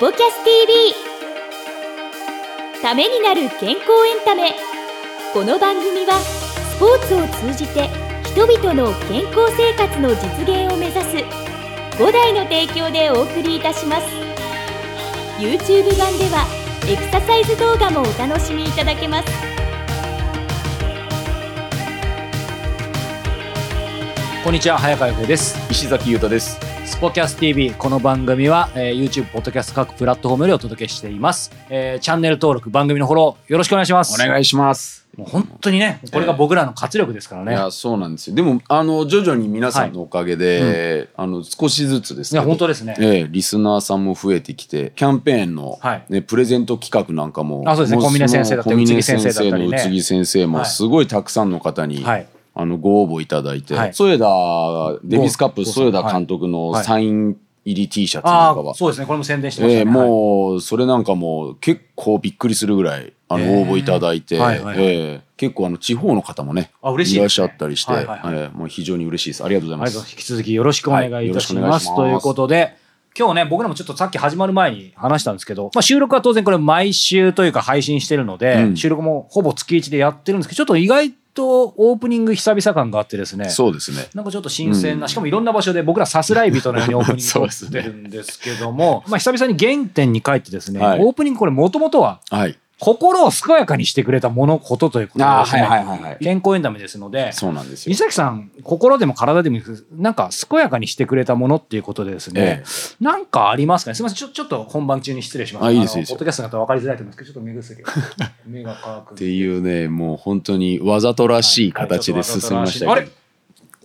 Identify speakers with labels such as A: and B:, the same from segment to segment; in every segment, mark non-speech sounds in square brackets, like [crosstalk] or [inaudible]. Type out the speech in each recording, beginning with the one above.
A: ポキャス TV ためになる健康エンタメ。この番組はスポーツを通じて人々の健康生活の実現を目指す5台の提供でお送りいたします。YouTube 版ではエクササイズ動画もお楽しみいただけます。
B: こんにちは早川洋平です。
C: 石崎優太です。
B: スポキャス TV この番組は、えー YouTube ポッドキャスト各プラットフォームよりお届けしています、えーチャンネル登録番組のフォローよろしくお願いします。
C: お願いします。
B: もう本当にねこれが僕らの活力ですからね、
C: いや、そうなんですよ。でも、あの、徐々に皆さんのおかげで、あの、少しずつです
B: いや
C: けど
B: 本当ですね。
C: ええリスナーさんも増えてきて、キャンペーンの、
B: はい。
C: ね、プレゼント企画なんかも、も
B: あそうですね。小峰先生だったり宇津木先生だっ
C: 宇津木先生も、
B: はい。
C: すごいたくさんの方に、
B: はい
C: あの、ご応募いただいて、
B: はい。
C: 添田、デビスカップ
B: ご
C: 添田監督の
B: はい。
C: サイン入り T シャツなんかは、
B: そうですね。これも宣伝してましたね、
C: ええ
B: はい。
C: もうそれなんかも結構びっくりするぐらいあの
B: ええ
C: 応募いただいて、
B: はいはいはい。
C: ええ結構あの地方の方もね
B: あ嬉しい
C: らっしゃったりして、
B: はいはいはい。
C: ええもう非常に嬉しいです。ありがとうございます。
B: 引き続きよろしくお願いいたします。
C: いします。
B: ということで、今日ね、僕らもちょっとさっき始まる前に話したんですけど、まあ、収録は当然これ毎週というか配信してるので、
C: うん。
B: 収録もほぼ月1でやってるんですけど、ちょっと意外とオープニング久々感があってですね、
C: そうですね。
B: なんかちょっと新鮮な、しかもいろんな場所で僕らさすらい人のようにオープニング [laughs] 撮
C: ですね。
B: ってるんですけども、まあ久々に原点に帰ってですね、
C: はい。
B: オープニングこれもともとは
C: はい
B: 心を健やかにしてくれたものことということでですね、
C: はいはいはいはい
B: 健康エンタメですので、
C: そうなんですよ
B: 伊崎さん、心でも体でもなんか健やかにしてくれたものっていうことでですね、
C: え
B: なんかありますかね？すみません、ちょちょっと本番中に失礼します。
C: あいいです
B: ポッドキャストの方は分かりづらいと思うんですけど、ちょっと目薬を。目が乾く。[laughs]
C: っていうねもう本当にわざとらしい形で進みましたけど、
B: あれ？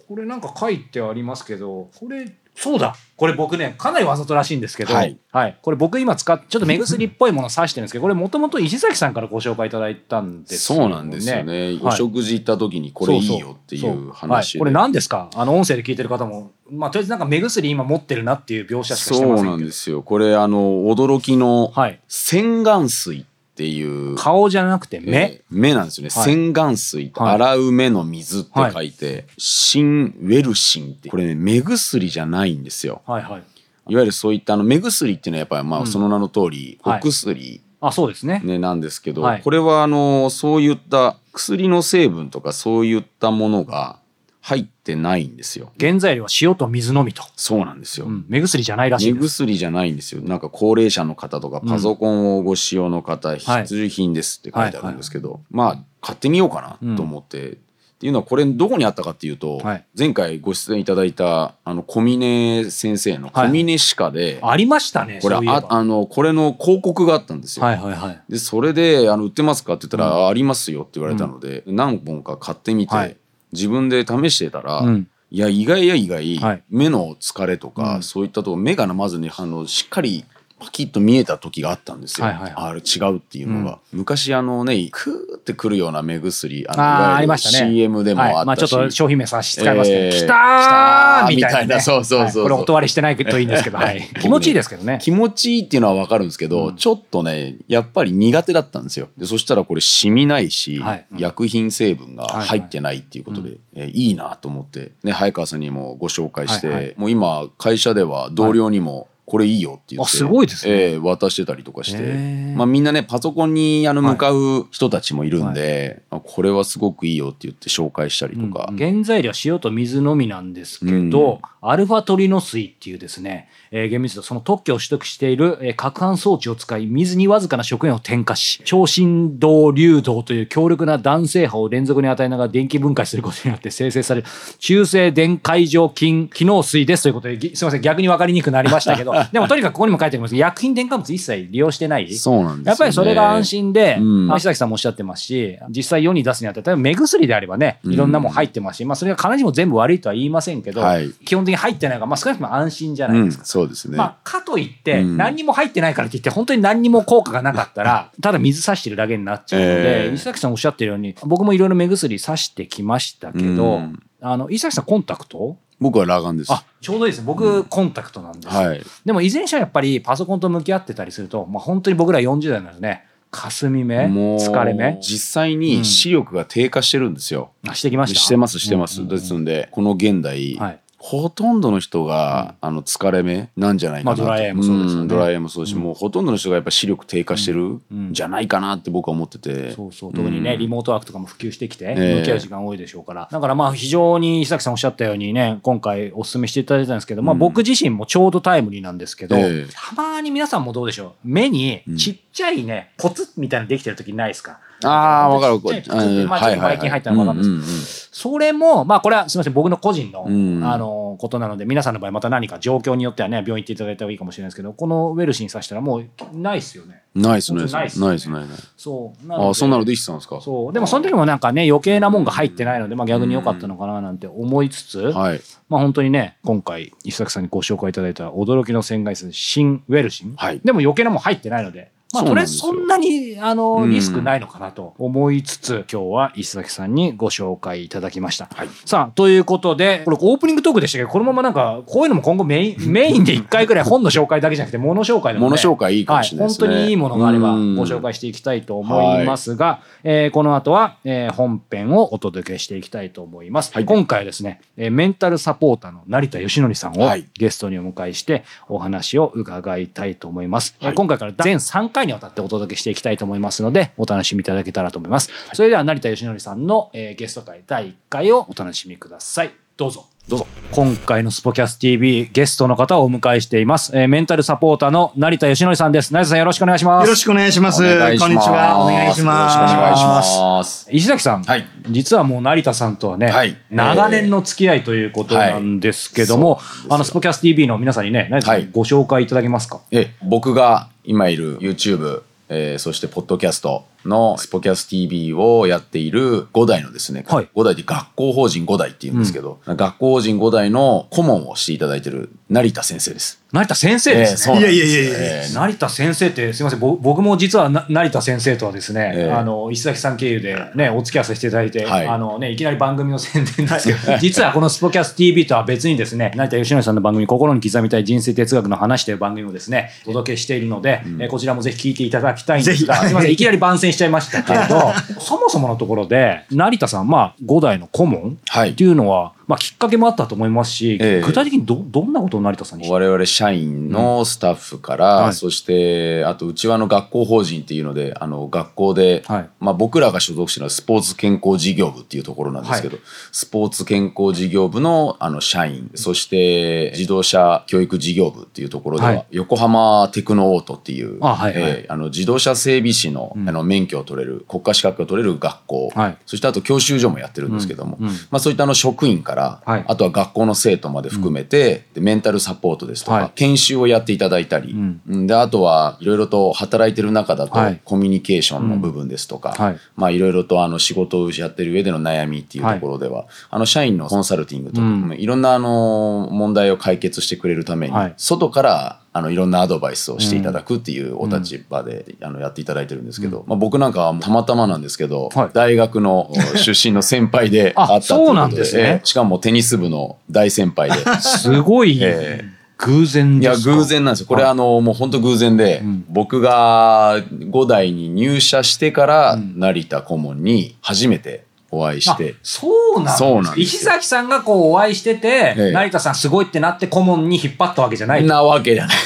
B: これなんか書いてありますけど、これ、そうだ。これ僕ね、かなりわざとらしいんですけど、
C: はい。
B: これ僕今使っちょっと目薬っぽいものを指してるんですけど、[laughs] これもともと石崎さんからご紹介いただいたんですよ
C: そうなんですよね、お
B: はい。
C: 食事行った時にこれいいよってい
B: そうそう。
C: 話で。
B: はい、これ何ですか？あの音声で聞いてる方も、まあ、とりあえずなんか目薬今持ってるなっていう描写しかして
C: そう
B: ませんけど。
C: なんですよ。これあの驚きの
B: はい、
C: 洗顔水っていう。
B: 顔じゃなくて目、
C: えー目なんですよね、
B: はい。
C: 洗顔水と
B: はい。
C: 洗う目の水って書いて、シンウェルシンって。これね目薬じゃないんですよ。
B: はいはい。
C: いわゆるそういったあの目薬っていうのはやっぱりまあその名の通り、
B: はい。
C: お薬、
B: あそうですね。
C: ね、なんですけど、
B: はい。
C: これはあのそういった薬の成分とかそういったものが入ってないんですよ。
B: 原材料は塩と水のみと、
C: そうなんですよ、
B: うん、目薬じゃないらしい
C: 目
B: です。
C: 薬じゃないんですよ。なんか高齢者の方とかパソコンをご使用の方、必需品ですって書いてあるんですけど、まあ買ってみようかなと思って、っていうのはこれどこにあったかっていうと、
B: はい。
C: 前回ご出演いただいたあの小峰先生の
B: はい。
C: 小峰歯科で、
B: ありましたね
C: これああのこれの広告があったんですよ。
B: はいはいはい。
C: でそれであの「売ってますか?」って言ったら、あありますよ」って言われたので、何本か買ってみて、
B: はい
C: 自分で試してたら、
B: うん。
C: いや意外や意外、
B: はい。
C: 目の疲れとか、
B: うん。
C: そういったとこ目がまずねあのしっかりパキッと見えた時があったんですよ。
B: はいはいはい。
C: あれ違うっていうのが、昔あのねクーってくるような目薬あの
B: あありましたね。
C: CM でもあったし、
B: はい。まあ、ちょっと商品名差し使いますけど、
C: えー
B: きたー！
C: きたー！
B: みたいな,、
C: みたいな。そうそうそうそう。
B: はい。これ音割りしてないといいんですけど、はい、[laughs] 気持ちいいですけどね。
C: 気持ちいいっていうのは分かるんですけど、
B: うん。
C: ちょっとねやっぱり苦手だったんですよ。でそしたらこれ染みないし、
B: はい。うん。
C: 薬品成分が
B: はい
C: 入ってないっていうことで、えーいいなと思って、ね、早川さんにもご紹介して、
B: はいはい。
C: もう今会社では同僚にもこれいいよって言って、
B: あすごいですね。
C: えー渡してたりとかして、まあ、みんなねパソコンにあの
B: はい
C: 向かう人たちもいるんで、あこれはすごくいいよって言って紹介したりとか、
B: うん。原材料は塩と水のみなんですけど、アルファトリノ水っていうですね、えー厳密にその特許を取得している、えー攪拌装置を使い水にわずかな食塩を添加し超振動流動という強力な弾性波を連続に与えながら電気分解することによって [laughs] 生成される中性電解浄菌機能水ですということでぎすみません逆に分かりにくくなりましたけど [laughs] でもとにかくここにも書いてあります。けど薬品添加物一切利用してない。
C: そうなんですよ、ね、
B: やっぱりそれが安心で、
C: うん。
B: 石崎さんもおっしゃってますし、実際世に出すにあたって、例えば目薬であればね、いろんなもん入ってますし、まあそれが必ずしも全部悪いとは言いませんけど、
C: はい。
B: 基本的に入ってないから、まあ少なくとも安心じゃない
C: うん
B: ですか。
C: そうですね、
B: まあ、かといって、
C: うん。
B: 何にも入ってないからって言って、本当に何にも効果がなかったら、[laughs] ただ水差してるだけになっちゃうので、
C: ええ。
B: 石崎さんおっしゃってるように、僕もいろいろ目薬差してきましたけど、
C: うん。
B: あの、石崎さんコンタクト
C: 僕は裸眼です。
B: あ、ちょうどいいですね。僕、コンタクトなんです。よ。
C: はい。
B: でも、いずれにしてもやっぱりパソコンと向き合ってたりすると、まあ、本当に僕ら40代なのでね、霞目
C: もう
B: 疲れ目。
C: 実際に視力が低下してるんですよ、
B: あしてきました？
C: してますしてます、
B: うんうんうん。
C: ですんでこの現代、
B: はい
C: ほとんどの人が、あの疲れ目なんじゃないかなと、
B: まあドライアイもそうですよね。
C: んドライアイもそうだし、もうほとんどの人がやっぱ視力低下してるんじゃないかなって僕は思ってて、
B: そうそう。特にね、リモートワークとかも普及してきて、
C: ええ。
B: 向き合う時間多いでしょうから、だからまあ非常に石崎さんおっしゃったようにね、今回お勧めしていただいたんですけど、まあ僕自身もちょうどタイムリーなんですけど、
C: ええ。
B: たまに皆さんもどうでしょう、目にちっちゃいね、コツみたいなのできてる時ないですか？
C: ああわかる。
B: ちっちゃいまあちょっと最近入ったのか分かんないですそれも、まあこれはすみません、僕の個人の、
C: うん。
B: あの、ことなので、皆さんの場合また何か状況によってはね、病院行っていただいた方がいいかもしれないですけど、このウェルシーにさしたらもうないですよね。
C: ナイスナイスナイス
B: ナイスね。
C: ナイスナイス
B: そう。
C: ああそんなの
B: で
C: できてたんですか？
B: そう。でもその時もなんかね、余計なもんが入ってないので、まあ逆に良かったのかななんて思いつつ、
C: はい。
B: まあ本当にね、今回、石崎さんにご紹介いただいた驚きの洗顔水、新ウェルシン。
C: はい。
B: でも余計なもん入ってないので、まあとりあえずそんなに、あの、
C: うん。
B: リスクないのかなと思いつつ、今日は石崎さんにご紹介いただきました。
C: はい。
B: さあ、ということで、これオープニングトークでしたけ？ど、このままなんか、こういうのも今後メイン、[laughs] メインで1回ぐらい本の紹介だけじゃなくて、物紹介でも、ね、
C: 物紹介いいかもしれないですね。
B: はい、本当にいいものがあれば
C: うん
B: ご紹介していきたいと思いますが、えーこの後は、えー本編をお届けしていきたいと思います。
C: はい。
B: 今回はですね、えーメンタルサポーターの成田義則さんを
C: はい。
B: ゲストにお迎えしてお話を伺いたいと思います。えー
C: はい
B: 今回から全3回にわたってお届けしていきたいと思いますので、お楽しみいただけたらと思います。それでは成田義則さんの、えーゲスト会第1回をお楽しみください。どうぞ。
C: どうぞ
B: 今回のスポキャス TV ゲストの方をお迎えしています。えーメンタルサポーターの成田義則さんです。成田さんよろしくお願いします。
D: よろしくお願いします。こんにちは。お願いします。
C: よろしくお願いします
B: 石崎さん、
C: はい
B: 実はもう成田さんとはね、
C: はい
B: 長年の付き合いということなんですけども、
C: はい
B: あのスポキャス TV の皆さんにね、成田さん
C: はい
B: ご紹介いただけますか？
C: え僕が今いる YouTube、えーそしてポッドキャストのスポキャス TV をやっている5代のですね、
B: はい
C: 5代で学校法人5代っていうんですけど、学校法人5代の顧問をしていただいている成田先生です。
B: 成田先生ですね。
D: いやいやいやいや。
C: えー
B: 成田先生ってすみませんぼ僕も実はな成田先生とはですね、
C: ええ。
B: あの石崎さん経由でねお付き合わせしていただいて、
C: はい。
B: あのねいきなり番組の宣伝ですけど、[laughs] 実はこのスポキャス TV とは別にですね成田義則さんの番組心に刻みたい人生哲学の話という番組をですねお届けしているので、えこちらもぜひ聞いていただきたいんですがすみませんいきなり番宣しちゃいましたけれどそもそものところで成田さんまあ5代の顧問
C: はい。
B: っていうのは、まあ、きっかけもあったと思いますし、
C: ええ。
B: 具体的にどどんなことを成田さんに
C: 我々社員のスタッフから、
B: はい。
C: そしてあとうちわの学校法人っていうのであの学校で、
B: はい。
C: まあ、僕らが所属してるのはスポーツ健康事業部っていうところなんですけど、スポーツ健康事業部のあの社員そして自動車教育事業部っていうところでは、
B: はい。
C: 横浜テクノオートっていう
B: あはいはい。
C: えーあの自動車整備士の,、あの免許を取れる国家資格を取れる学校、
B: はい。
C: そしてあと教習所もやってるんですけども、
B: うんうん。
C: まあ、そういったあの職員から、
B: はい。
C: あとは学校の生徒まで含めて、でメンタルサポートですとか、
B: はい。
C: 研修をやっていただいたり、
B: ん。
C: うんであとはいろいろと働いてる中だと、
B: はい。
C: コミュニケーションの部分ですとか、
B: はい。
C: まあいろいろとあの仕事をやってる上での悩みっていうところでは、あの社員のコンサルティングとか、いろんなあの問題を解決してくれるために、
B: はい。
C: 外からあのいろんなアドバイスをしていただくっていうお立場で、あのやっていただいてるんですけど、まあ、僕なんかはたまたまなんですけど、
B: はい。
C: 大学の出身の先輩で
B: あ
C: あったという
B: そうな
C: ことで
B: んですね。
C: えしかもテニス部の大先輩で。
B: すごい
C: え
B: 偶然
C: いや
B: ですか？
C: 偶然なんですよ。これあのもう本当偶然で、僕が5代に入社してから成田顧問に初めてお会いして、
B: あそうなんです。
C: そうなんですよ。
B: 石崎さんがこうお会いしてて、
C: ええ。
B: 成田さんすごいってなって顧問に引っ張ったわけじゃない
C: なわけじゃない。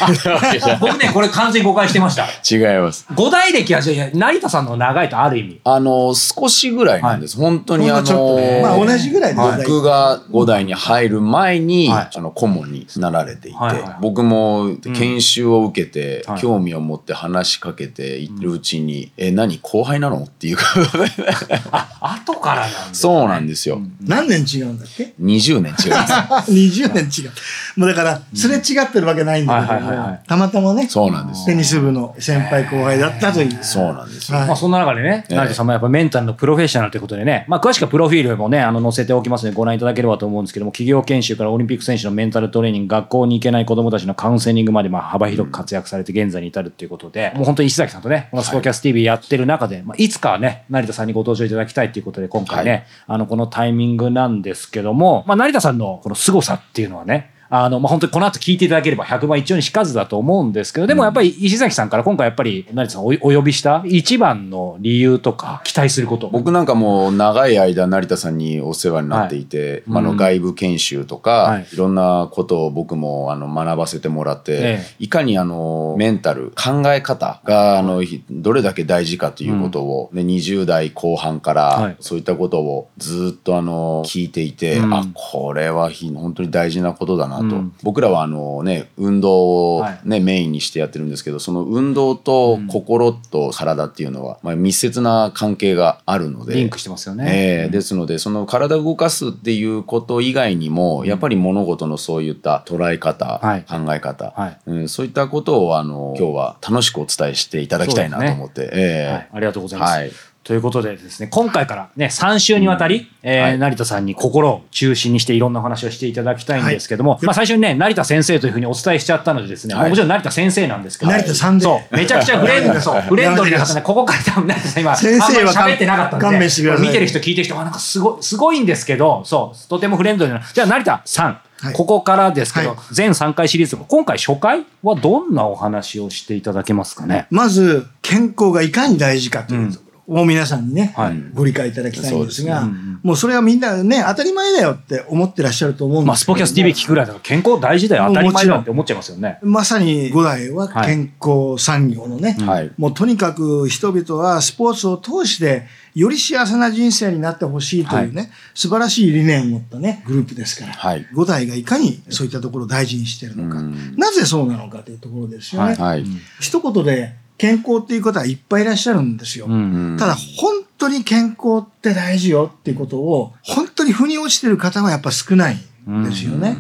B: 僕ねこれ完全に誤解してました
C: い違います。
B: 五代歴は成田さんの長いとある意味。
C: あの少しぐらいなんです、本当にあ
D: ほんとちょっと
C: の
D: ねまあ同じぐらいで
B: はい
D: 五代
C: 僕が5代に入る前に、
B: はい
C: あの顧問になられていて、
B: はい。はい。
C: 僕も研修を受けて、
B: はい。
C: 興味を持って話しかけているうちに「え何後輩なの?」っていう。ことで
B: あ後から
C: そうなんですよ、
D: 何年違うんだっけ
C: ？20年違います。[laughs]
D: 20年違う。もうだから、すれ違ってるわけないんだけど
B: はいはいはいはい。
D: も、たまたまね、
C: そうなんです
D: テニス部の先輩後輩だったという。
C: そうなんですよ、
D: はい。
B: まあ、そんな中でね、
C: ええ。
B: 成田さんもやっぱメンタルのプロフェッショナルということでね、まあ、詳しくはプロフィールもね、あの載せておきますので、ご覧いただければと思うんですけども、企業研修からオリンピック選手のメンタルトレーニング、学校に行けない子どもたちのカウンセリングまで、まあ、幅広く活躍されて現在に至るということで、もう本当に石崎さんとね、このスポキャス TV やってる中で、まあ、いつかはね、成田さんにご登場いただきたいということで、今回ね、
C: はい。
B: あの、このタイミングなんですけども、まあ、成田さんのこの凄さっていうのはね、あの、まあ、本当にこの後聞いていただければ100万一丁にしかずだと思うんですけど、でもやっぱり石崎さんから今回やっぱり、成田さんおお呼びした一番の理由とか期待すること。
C: 僕なんかもう長い間成田さんにお世話になっていて、
B: はい。うん
C: あの外部研修とか、
B: はい。
C: い、ろんなことを僕もあの学ばせてもらって、
B: ええ。
C: いかにあのメンタル考え方があのひどれだけ大事かということを、ね、20代後半か
B: はい。
C: らそういったことをずっとあの聞いていて、
B: うん。
C: あこれはひ本当に大事なことだなと、
B: うん。
C: 僕らはあの、ね、運動を、
B: はい。
C: ねメインにしてやってるんですけどその運動と心と体っていうのは、まあ、密接な関係があるので。
B: リンクしてますよね。
C: ええですのでその体を動かすっていうこと以外にも、やっぱり物事のそういった捉え方、
B: はい。
C: 考え方、
B: はい。
C: うん、そういったことをあの今日は楽しくお伝えしていただきたいなと思って、え
B: はい。
C: え、
B: ありがとうございます。
C: はい
B: ということでですね、今回からね、3週にわたり、えー
C: はい。
B: 成田さんに心を中心にしていろんなお話をしていただきたいんですけども、
D: はい。
B: まあ最初にね、成田先生というふうにお伝えしちゃったのでですね、
C: はい。
B: もちろん成田先生なんですけど、
D: 成田さんで。
B: そう、めちゃくちゃフレンド、[laughs] そう、フレンドリーな方ね、ここから多分成田さん今、
D: 先生は
B: 喋ってなかったんで、
D: 勘弁してください。
B: 見てる人聞いてる人はなんかすごい、すごいんですけど、そう、とてもフレンドリーな。じゃあ成田さん、
D: はい。
B: ここからですけど、
D: はい。
B: 全3回シリーズ、今回初回はどんなお話をしていただけますかね？
D: まず、健康がいかに大事かというところを皆さんにね、
B: はい。
D: ご理解いただきたいんですが、
C: そう
B: です
D: もうそれはみんなね、当たり前だよって思ってらっしゃると思うん
B: まあ、
D: ですけども。
B: スポキャス TV 聞くぐらいだから健康大事だよ、当たり前だって思っちゃいますよね。
D: まさに五代は健康産業のね、
C: はい。
D: もうとにかく人々はスポーツを通してより幸せな人生になってほしいというね、素晴らしい理念を持ったね、グループですから、
C: はい。
D: 五代がいかにそういったところを大事にしているのか、
C: うん。
D: なぜそうなのかというところですよね。
C: はい。
D: 一言で健康っていう方はいっぱいいらっしゃるんですよ。
B: うん
D: ただ本当に健康って大事よっていうことを本当に腑に落ちてる方はやっぱ少ないんですよね。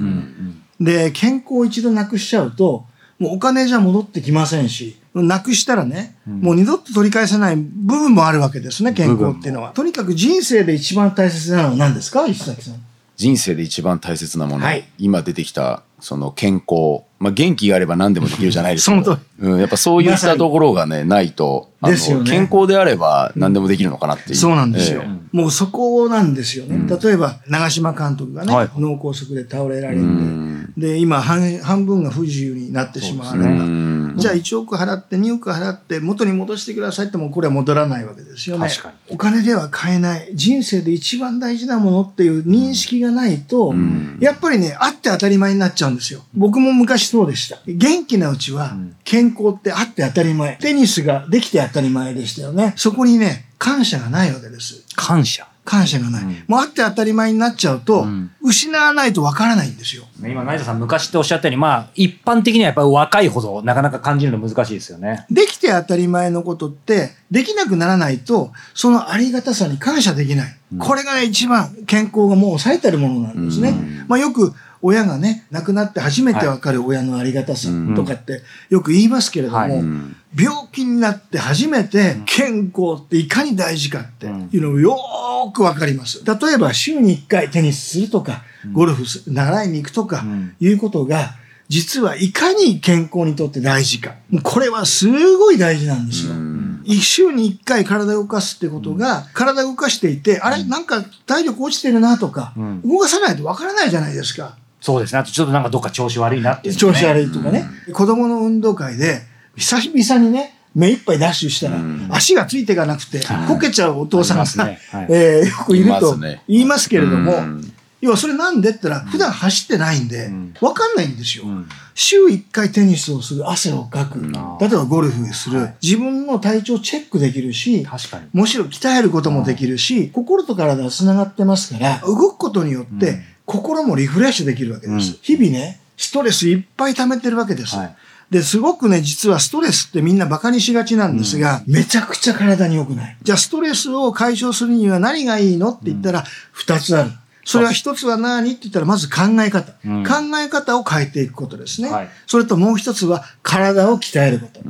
D: で、健康を一度なくしちゃうと、もうお金じゃ戻ってきませんし、なくしたらね、もう二度と取り返せない部分もあるわけですね、健康っていうのは。とにかく人生で一番大切なのは何ですか石崎さん。
C: 人生で一番大切なもの、
D: はい
C: 今出てきたその健康、まあ、元気があれば何でもできるじゃないですか [laughs] うん、やっぱそういったところがねないと
D: ですよね。
C: 健康であれば何でもできるのかなっていう、
D: そうなんですよ。
C: え
D: もうそこなんですよね。例えば、長嶋監督がね、
B: はい。
D: 脳梗塞で倒れられ
C: え
D: て、
C: うん。
D: で、今半、半分が不自由になってしまう
B: そうですね。
D: のが
C: うん。
D: じゃあ1億払って2億払って元に戻してくださいってもうこれは戻らないわけですよね。
B: 確かに。
D: お金では買えない。人生で一番大事なものっていう認識がないと、
C: ん。
D: やっぱりね、あって当たり前になっちゃうんですよ。僕も昔そうでした。元気なうちは健康ってあって当たり前。テニスができて当たり前でしたよね。そこにね、感謝がないわけです。
B: 感謝。
D: 感謝がない。もうあって当たり前になっちゃうと、
B: ん
D: 失わないとわからないんですよ。
B: 今、成田さん昔っておっしゃったように、まあ、一般的にはやっぱり若いほどなかなか感じるの難しいですよね。
D: できて当たり前のことって、できなくならないと、そのありがたさに感謝できない。これがね、一番健康がもう最たるものなんですね。まあよく、親がね、亡くなって初めてわかる親のありがたさとかってよく言いますけれども、病気になって初めて健康っていかに大事かっていうのをよーくわかります。例えば週に1回テニスするとか、ゴルフす習いに行くとか
B: ん。
D: いうことが、実はいかに健康にとって大事か。これはすごい大事なんですよ。一週に一回体を動かすってことが、体を動かしていて、あれ？なんか体力落ちてるなとか、
B: ん。
D: 動かさないとわからないじゃないですか。
B: そうですね。あとちょっとなんかどっか調子悪いなっていうのね、
D: 調子悪いとかね。子供の運動会で、久々にね、目いっぱいダッシュしたら、足がついていかなくて、こけちゃうお父さんが、
B: ね。はい。
D: えーよくいると言いますけれども、
C: うん。
D: 要はそれなんでって言ったら、普段走ってないんで、わかんないんですよ。
B: ん。
D: 週1回テニスをする、汗をかく、例えばゴルフする、自分の体調をチェックできるし、
B: 確かに。
D: むしろ鍛えることもできるし、心と体は繋がってますから、動くことによって、心もリフレッシュできるわけです。日々ね、ストレスいっぱい溜めてるわけです。
B: はい
D: で、すごくね、実はストレスってみんな馬鹿にしがちなんですが、めちゃくちゃ体に良くない。じゃあ、ストレスを解消するには何がいいのって言ったら、二つある。それは一つは何って言ったら、まず考え方。
B: うん
D: 考え方を変えていくことですね。
B: はい
D: それともう一つは、体を鍛えること。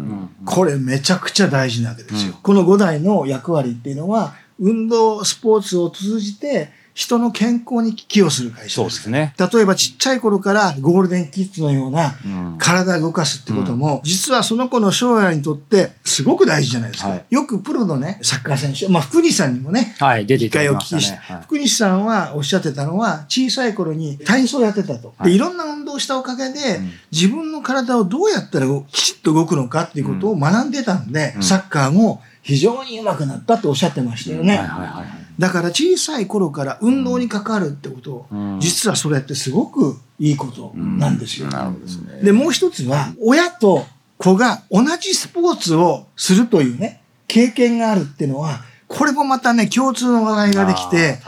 D: これめちゃくちゃ大事なわけですよ。この五代の役割っていうのは、運動、スポーツを通じて、人の健康に寄与する会社で。
B: そうですすね。
D: 例えばちっちゃい頃からゴールデンキッズのような
B: うん
D: 体を動かすってことも、実はその子の将来にとってすごく大事じゃないですか。
B: はい
D: よくプロのね、サッカー選手、まあ福西さんにもね、
B: はい、出てい
D: 一回お聞きし
B: ましたね。はい
D: 福西さんはおっしゃってたのは、小さい頃に体操やってたと。
B: はい
D: で、いろんな運動をしたおかげで、
B: ん
D: 自分の体をどうやったらきちっと動くのかっていうことを学んでたんで、
B: うん
D: サッカーも非常に上手くなったとおっしゃってましたよね。
B: はいはいはいはい。
D: だから小さい頃から運動に関わるってこと実はそれってすごくいいことなんですよ。
C: なるほどですね。
D: で、もう一つは、親と子が同じスポーツをするというね、経験があるっていうのは、これもまたね、共通の話題ができて。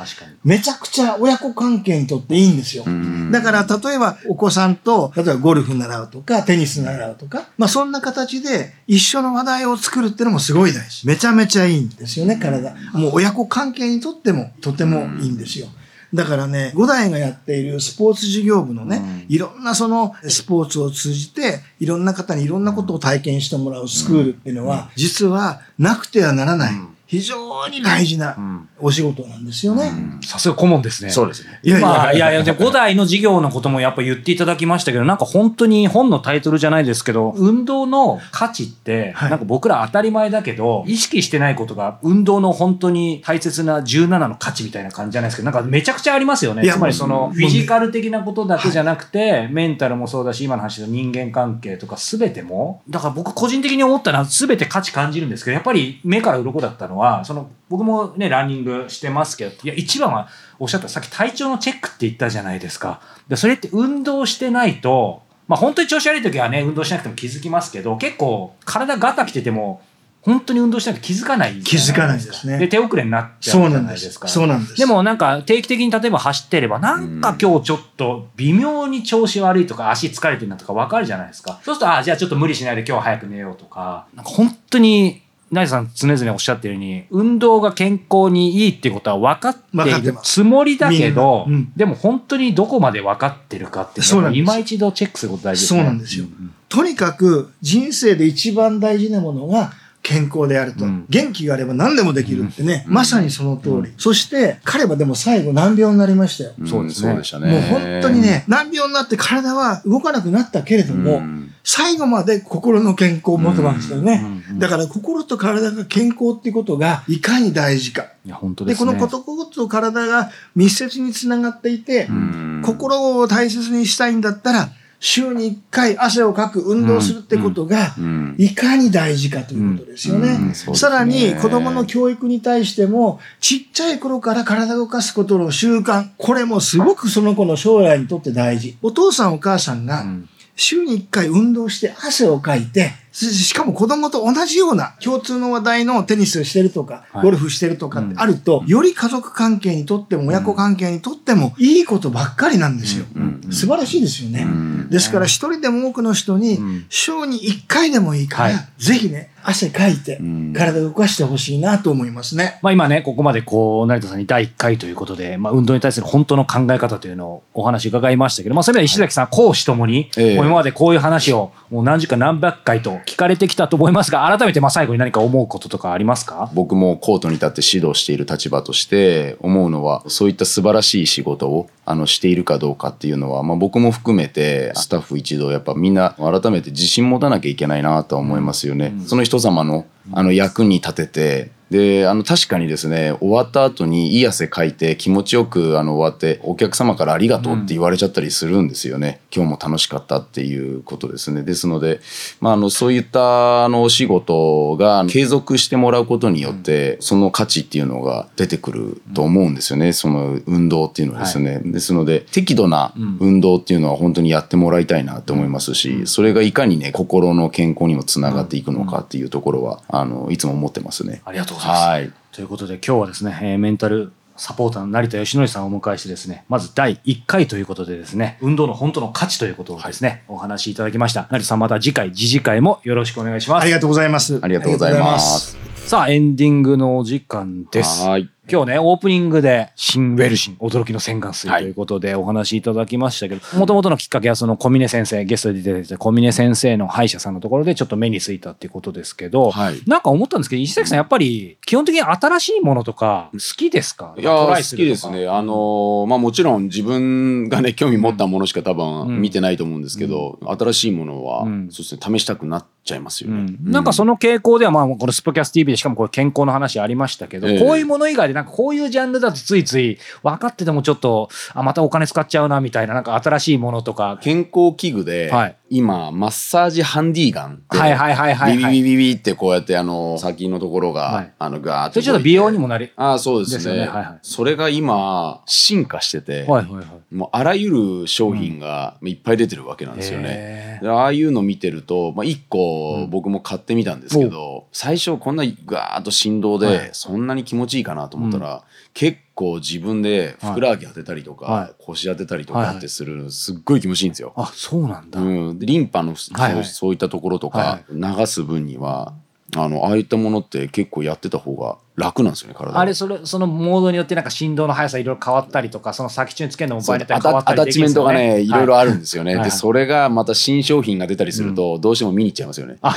D: めちゃくちゃ親子関係にとっていいんですよ。
C: うん
D: だから、例えば、お子さんと、例えばゴルフ習うとか、テニス習うとか、まあそんな形で一緒の話題を作るっていうのもすごい大事。めちゃめちゃいいんですよね、体。もう親子関係にとってもとてもいいんですよ。だからね、五代がやっているスポーツ事業部のね、いろんなそのスポーツを通じて、いろんな方にいろんなことを体験してもらうスクールっていうのは、実はなくてはならない、非常に大事なお仕事なんですよね。
B: さすが顧問ですね。
C: そうですね。
D: いやいや
B: まあ、いやいや、で、5代の授業のこともやっぱ言っていただきましたけど、なんか本当に本のタイトルじゃないですけど、運動の価値って、
D: はい
B: なんか僕ら当たり前だけど、意識してないことが、運動の本当に大切な17の価値みたいな感じじゃないですけど、なんかめちゃくちゃありますよね。つまりその、
D: うん
B: フィジカル的なことだけじゃなくて、メンタルもそうだし、今の話の人間関係とか全ても、だから僕個人的に思ったのは全て価値感じるんですけど、やっぱり目から鱗だったのは、その、僕もね、ランニングしてますけど、いや、一番は、おっしゃったさっき体調のチェックって言ったじゃないですか。でそれって運動してないと、まあ本当に調子悪い時はね、運動しなくても気づきますけど、結構体ガタ来てても、本当に運動しないと気づかない
D: 気づかないですね
B: で、手遅れになっちゃ
D: そう
B: じゃ。ないですか。
D: そうなんです。
B: でもなんか定期的に例えば走ってればなんか今日ちょっと微妙に調子悪いとか足疲れてるなとかわかるじゃないですか。そうすると、あじゃあちょっと無理しないで今日は早く寝ようとか、なんか本当に、ナイさん常々おっしゃってるように、運動が健康にいいっていうことは分かっているつもりだけど、
D: うん。
B: でも本当にどこまで分かってるかっていう今一度チェックすること大事ですね。
D: そうなんですよ。とにかく人生で一番大事なものが健康であると。
B: うん。
D: 元気があれば何でもできるってね、
C: うん。
D: まさにその通り。そして彼はでも最後難病になりましたよ。
B: そうですね
C: そうでしたね。
D: もう本当にね、難病になって体は動かなくなったけれども、
C: うん
D: 最後まで心の健康を持ってましたよね。
B: うんうん
D: だから心と体が健康っていうことがいかに大事か。
B: いや、本当
D: で、
B: ですね。
D: この心と体が密接につながっていて、
C: うん
D: 心を大切にしたいんだったら、週に1回汗をかく運動するってことが、
C: うん
D: いかに大事かということですよね。
C: うんうんそうですね
D: さらに子供の教育に対しても、ちっちゃい頃から体を動かすことの習慣、これもすごくその子の将来にとって大事。お父さんお母さんが
B: うん
D: 週に1回運動して汗をかいて、そしかも子供と同じような共通の話題のテニスをしてるとか、
B: はい。
D: ゴルフしてるとかってあると、より家族関係にとっても親子関係にとってもいいことばっかりなんですよ。
C: うん。
D: 素晴らしいですよね。
C: うん。
D: ですから一人でも多くの人に
B: うん。
D: 週に1回でもいいから、
B: はい。
D: ぜひね、汗かいて
C: うん。
D: 体を動かしてほしいなと思いますね。
B: まあ今ね、ここまでこう、成田さんに第1回ということで、まあ運動に対する本当の考え方というのをお話伺いましたけど、まあそういう意味では石崎さん、講師ともに、今までこういう話をもう何十回何百回と聞かれてきたと思いますが、改めてまあ最後に何か思うこととかありますか？
C: 僕もコートに立って指導している立場として思うのはそういった素晴らしい仕事をあのしているかどうかっていうのは、まあ、僕も含めてスタッフ一同やっぱみんな改めて自信持たなきゃいけないなとは思いますよね。その人様のあの役に立ててであの確かにですね終わった後にいい汗かいて気持ちよくあの終わってお客様からありがとうって言われちゃったりするんですよね、今日も楽しかったっていうことですね。ですので、まあ、あのそういったあのお仕事が継続してもらうことによって、その価値っていうのが出てくると思うんですよね、その運動っていうのはですね、ですので適度な運動っていうのは本当にやってもらいたいなと思いますし、それがいかにね心の健康にもつながっていくのかっていうところは、あのいつも思ってますね。
B: ありがとうございます。
C: はい
B: ということで今日はですね、えーメンタルサポーターの成田義則さんをお迎えしてですね、まず第1回ということでですね、運動の本当の価値ということをですね、お話しいただきました。成田さんまた次回、次次回もよろしくお願いします
D: あり。がとうございます。
C: ありがとうございます。
B: さあ、エンディングのお時間です。
C: はい
B: 今日ね、オープニングで、新ウェルシン、驚きの洗顔水ということでお話しいただきましたけど、もともとのきっかけはその小峰先生、ゲストで出てた小峰先生の歯医者さんのところでちょっと目についたっていうことですけど、
E: はい。
B: なんか思ったんですけど、石崎さんやっぱり基本的に新しいものとか好きですか？
C: いや好きですね。あのーまあもちろん自分がね、興味持ったものしか多
B: うん。
C: 分見てないと思うんですけど、新しいものは、
B: うん。
C: そうですね、試したくなっちゃいますよね。
B: うんなんかその傾向では、まあ、このスポキャス TV でしかもこれ健康の話ありましたけど、
C: ええ
B: こういうもの以外でなんかこういうジャンルだとついつい分かっててもちょっと、あ、またお金使っちゃうなみたいな、なんか新しいものとか。
C: 健康器具で、
B: はい
C: 今、マッサージハンディガン
B: はいはいはいはい、はい。
C: ビビビビビってこうやってあの、先のところが、
B: はい。
C: あの、ガーッ
B: それちょっと美容にもなり。
C: ああ、そうですね。それが今、進化してて、
B: はいはいはい。
C: もうあらゆる商品がいっぱい出てるわけなんですよね。ああいうの見てると、まあ、一個僕も買ってみたんですけど、最初こんなガーッと振動
B: はい。
C: でそんなに気持ちいいかなと思ったら、結構自分でふくらはぎ当てたりとか、
B: はい。
C: 腰当てたりとかってするのすっごい気持ちいいんですよ。
B: あ、そうなんだ。
C: うん、でリンパのそ,、
B: はいはい。う
C: そういったところと
B: は
C: か流す分には、あのああいったものって結構やってた方が楽なんですよね体が
B: あれ、それ、そのモードによってなんか振動の速さいろいろ変わったりとか、その先中につけるのも場合によっては変わった
C: アタッチメントがね、い。ろいろ
B: あ
C: あるんですよね。
B: はい。
C: で、それがまた新商品が出たりすると、どうしても見に行っちゃいますよね。
B: 好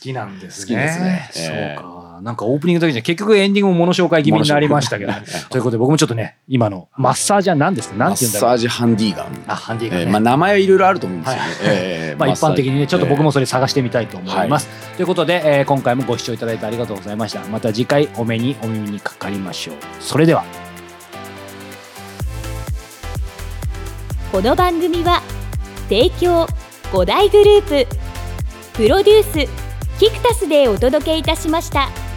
B: きなんですね。[laughs]
C: 好きですね。ええ
B: そうか。なんかオープニングの時に結局エンディングも物紹介気味になりましたけど。ということで僕もちょっとね、今のマッサージは何ですか
C: マッ
B: 何て言うんだろう。
C: サージハンディガン。
B: あ、ハンディガンね。
C: えーまあ、名前はいろいろあると思うんですよね。
B: はい
C: えー [laughs]
B: まあ一般的にね、ちょっと僕も
C: え
B: それ探してみたいと思います。ということで、えー今回もご視聴いただいてありがとうございました。また次回お目にお耳にかかりましょう。それでは。
A: この番組は提供5大グループプロデュースキクタスでお届けいたしました。